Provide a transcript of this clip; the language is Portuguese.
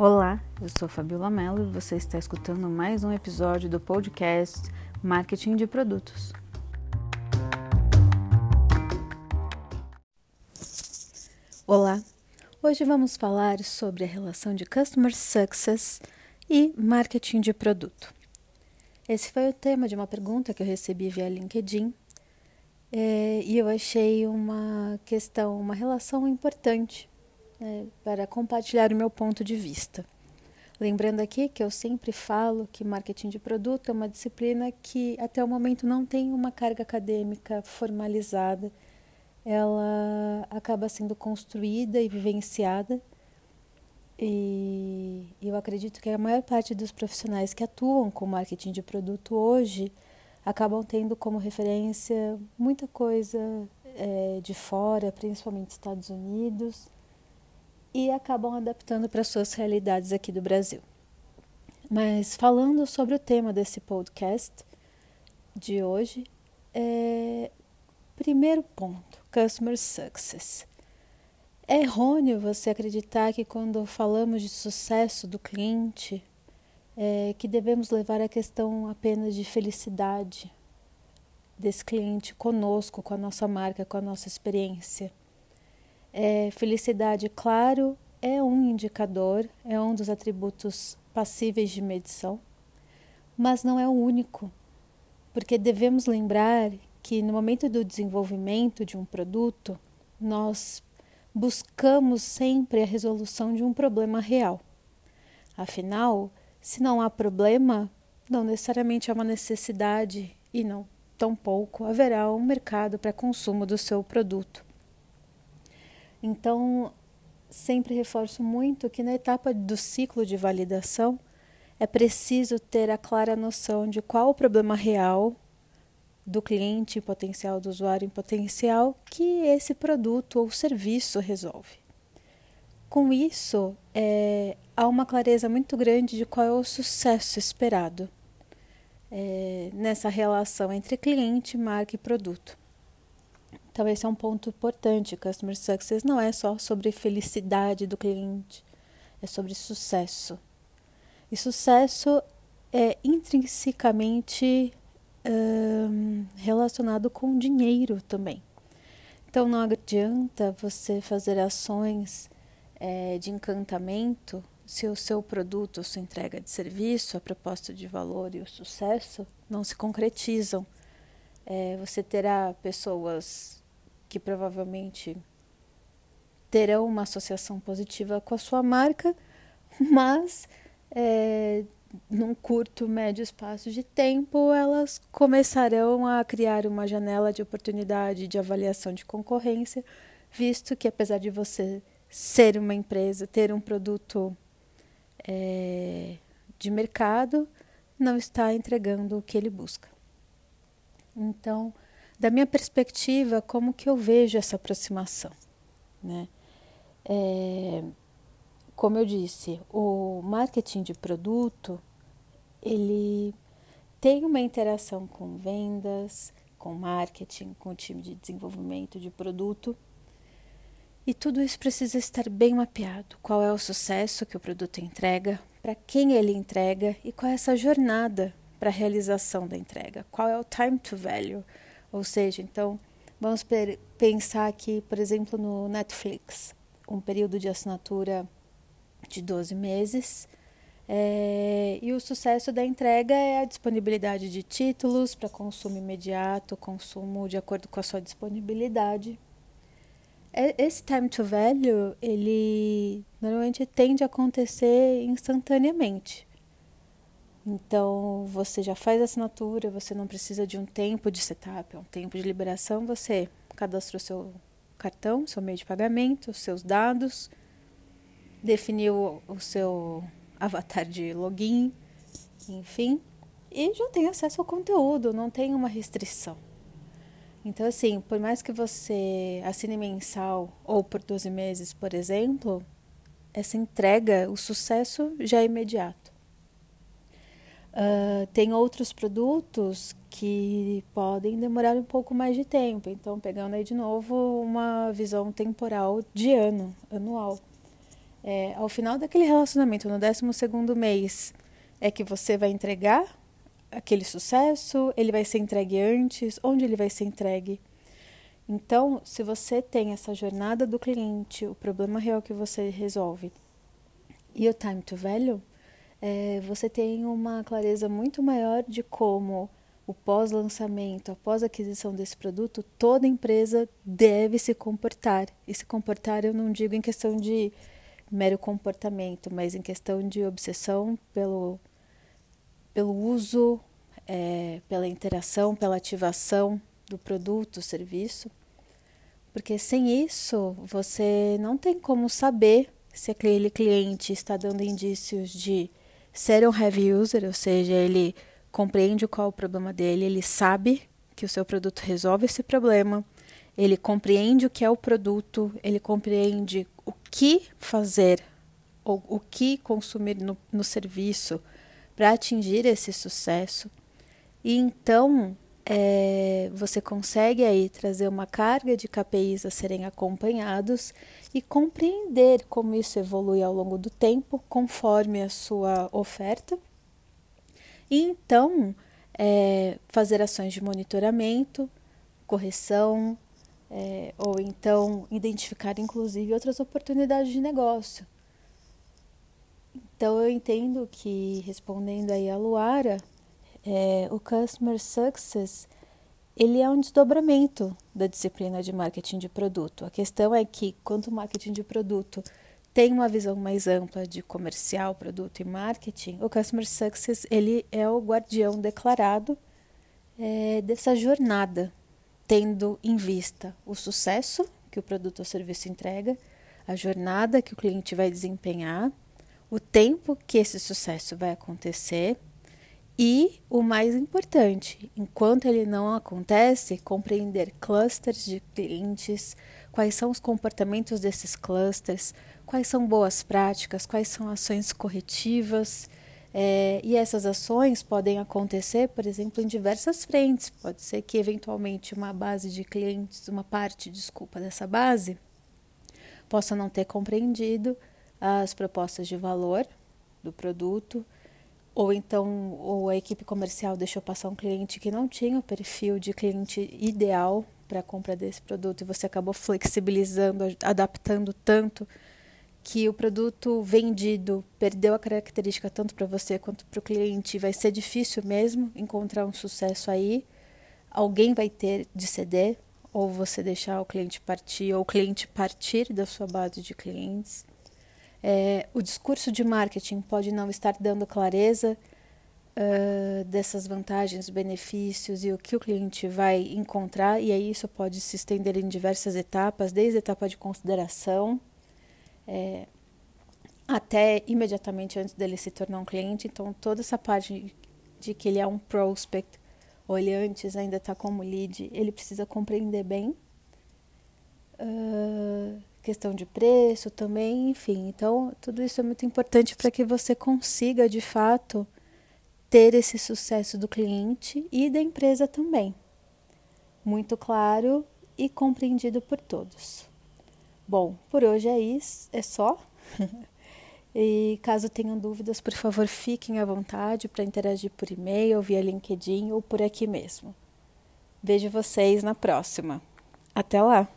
Olá, eu sou Fabiola Mello e você está escutando mais um episódio do podcast Marketing de Produtos. Olá, hoje vamos falar sobre a relação de Customer Success e marketing de produto. Esse foi o tema de uma pergunta que eu recebi via LinkedIn é, e eu achei uma questão, uma relação importante né, para compartilhar o meu ponto de vista. Lembrando aqui que eu sempre falo que marketing de produto é uma disciplina que até o momento não tem uma carga acadêmica formalizada, ela acaba sendo construída e vivenciada. E eu acredito que a maior parte dos profissionais que atuam com marketing de produto hoje acabam tendo como referência muita coisa é, de fora, principalmente Estados Unidos e acabam adaptando para suas realidades aqui do Brasil. Mas falando sobre o tema desse podcast de hoje, é... primeiro ponto: Customer Success. É errôneo você acreditar que quando falamos de sucesso do cliente, é, que devemos levar a questão apenas de felicidade desse cliente conosco, com a nossa marca, com a nossa experiência. É, felicidade, claro, é um indicador, é um dos atributos passíveis de medição, mas não é o único, porque devemos lembrar que no momento do desenvolvimento de um produto, nós buscamos sempre a resolução de um problema real. Afinal, se não há problema, não necessariamente há uma necessidade e não tampouco haverá um mercado para consumo do seu produto. Então, sempre reforço muito que na etapa do ciclo de validação é preciso ter a clara noção de qual o problema real do cliente em potencial, do usuário em potencial, que esse produto ou serviço resolve. Com isso, é, há uma clareza muito grande de qual é o sucesso esperado é, nessa relação entre cliente, marca e produto. Então, esse é um ponto importante. Customer Success não é só sobre felicidade do cliente, é sobre sucesso. E sucesso é intrinsecamente um, relacionado com dinheiro também. Então, não adianta você fazer ações é, de encantamento se o seu produto, sua entrega de serviço, a proposta de valor e o sucesso não se concretizam. É, você terá pessoas que provavelmente terão uma associação positiva com a sua marca, mas é, num curto, médio espaço de tempo, elas começarão a criar uma janela de oportunidade de avaliação de concorrência, visto que apesar de você ser uma empresa, ter um produto é, de mercado, não está entregando o que ele busca. Então, da minha perspectiva, como que eu vejo essa aproximação, né? É, como eu disse, o marketing de produto, ele tem uma interação com vendas, com marketing, com o time de desenvolvimento de produto. E tudo isso precisa estar bem mapeado. Qual é o sucesso que o produto entrega, para quem ele entrega e qual é essa jornada para a realização da entrega. Qual é o time to value? Ou seja, então, vamos pensar aqui, por exemplo, no Netflix, um período de assinatura de 12 meses. É, e o sucesso da entrega é a disponibilidade de títulos para consumo imediato, consumo de acordo com a sua disponibilidade. Esse time to value, ele normalmente tende a acontecer instantaneamente. Então, você já faz a assinatura, você não precisa de um tempo de setup, é um tempo de liberação. Você cadastra o seu cartão, seu meio de pagamento, seus dados, definiu o seu avatar de login, enfim, e já tem acesso ao conteúdo, não tem uma restrição. Então, assim, por mais que você assine mensal ou por 12 meses, por exemplo, essa entrega, o sucesso já é imediato. Uh, tem outros produtos que podem demorar um pouco mais de tempo. Então, pegando aí de novo uma visão temporal de ano, anual. É, ao final daquele relacionamento, no 12 segundo mês, é que você vai entregar aquele sucesso, ele vai ser entregue antes, onde ele vai ser entregue. Então, se você tem essa jornada do cliente, o problema real que você resolve e o time to value, é, você tem uma clareza muito maior de como o pós-lançamento, após a aquisição desse produto, toda empresa deve se comportar. E se comportar eu não digo em questão de mero comportamento, mas em questão de obsessão pelo, pelo uso, é, pela interação, pela ativação do produto, serviço. Porque sem isso, você não tem como saber se aquele cliente está dando indícios de ser um heavy user, ou seja, ele compreende qual é o problema dele, ele sabe que o seu produto resolve esse problema, ele compreende o que é o produto, ele compreende o que fazer ou o que consumir no, no serviço para atingir esse sucesso. E então é, você consegue aí trazer uma carga de KPIs a serem acompanhados e compreender como isso evolui ao longo do tempo, conforme a sua oferta. E então é, fazer ações de monitoramento, correção, é, ou então identificar inclusive outras oportunidades de negócio. Então eu entendo que respondendo aí a Luara, é, o Customer Success ele é um desdobramento da disciplina de marketing de produto. A questão é que, quanto o marketing de produto tem uma visão mais ampla de comercial, produto e marketing, o Customer Success ele é o guardião declarado é, dessa jornada, tendo em vista o sucesso que o produto ou serviço entrega, a jornada que o cliente vai desempenhar, o tempo que esse sucesso vai acontecer e o mais importante, enquanto ele não acontece, compreender clusters de clientes, quais são os comportamentos desses clusters, quais são boas práticas, quais são ações corretivas. É, e essas ações podem acontecer, por exemplo, em diversas frentes. Pode ser que, eventualmente, uma base de clientes, uma parte, desculpa, dessa base, possa não ter compreendido as propostas de valor do produto ou então ou a equipe comercial deixou passar um cliente que não tinha o perfil de cliente ideal para a compra desse produto e você acabou flexibilizando, adaptando tanto que o produto vendido perdeu a característica tanto para você quanto para o cliente. Vai ser difícil mesmo encontrar um sucesso aí. Alguém vai ter de ceder, ou você deixar o cliente partir, ou o cliente partir da sua base de clientes. É, o discurso de marketing pode não estar dando clareza uh, dessas vantagens, benefícios e o que o cliente vai encontrar, e aí isso pode se estender em diversas etapas, desde a etapa de consideração é, até imediatamente antes dele se tornar um cliente. Então, toda essa parte de que ele é um prospect, ou ele antes ainda está como lead, ele precisa compreender bem. Uh, questão de preço também, enfim. Então, tudo isso é muito importante para que você consiga, de fato, ter esse sucesso do cliente e da empresa também. Muito claro e compreendido por todos. Bom, por hoje é isso, é só. e caso tenham dúvidas, por favor, fiquem à vontade para interagir por e-mail, via LinkedIn ou por aqui mesmo. Vejo vocês na próxima. Até lá!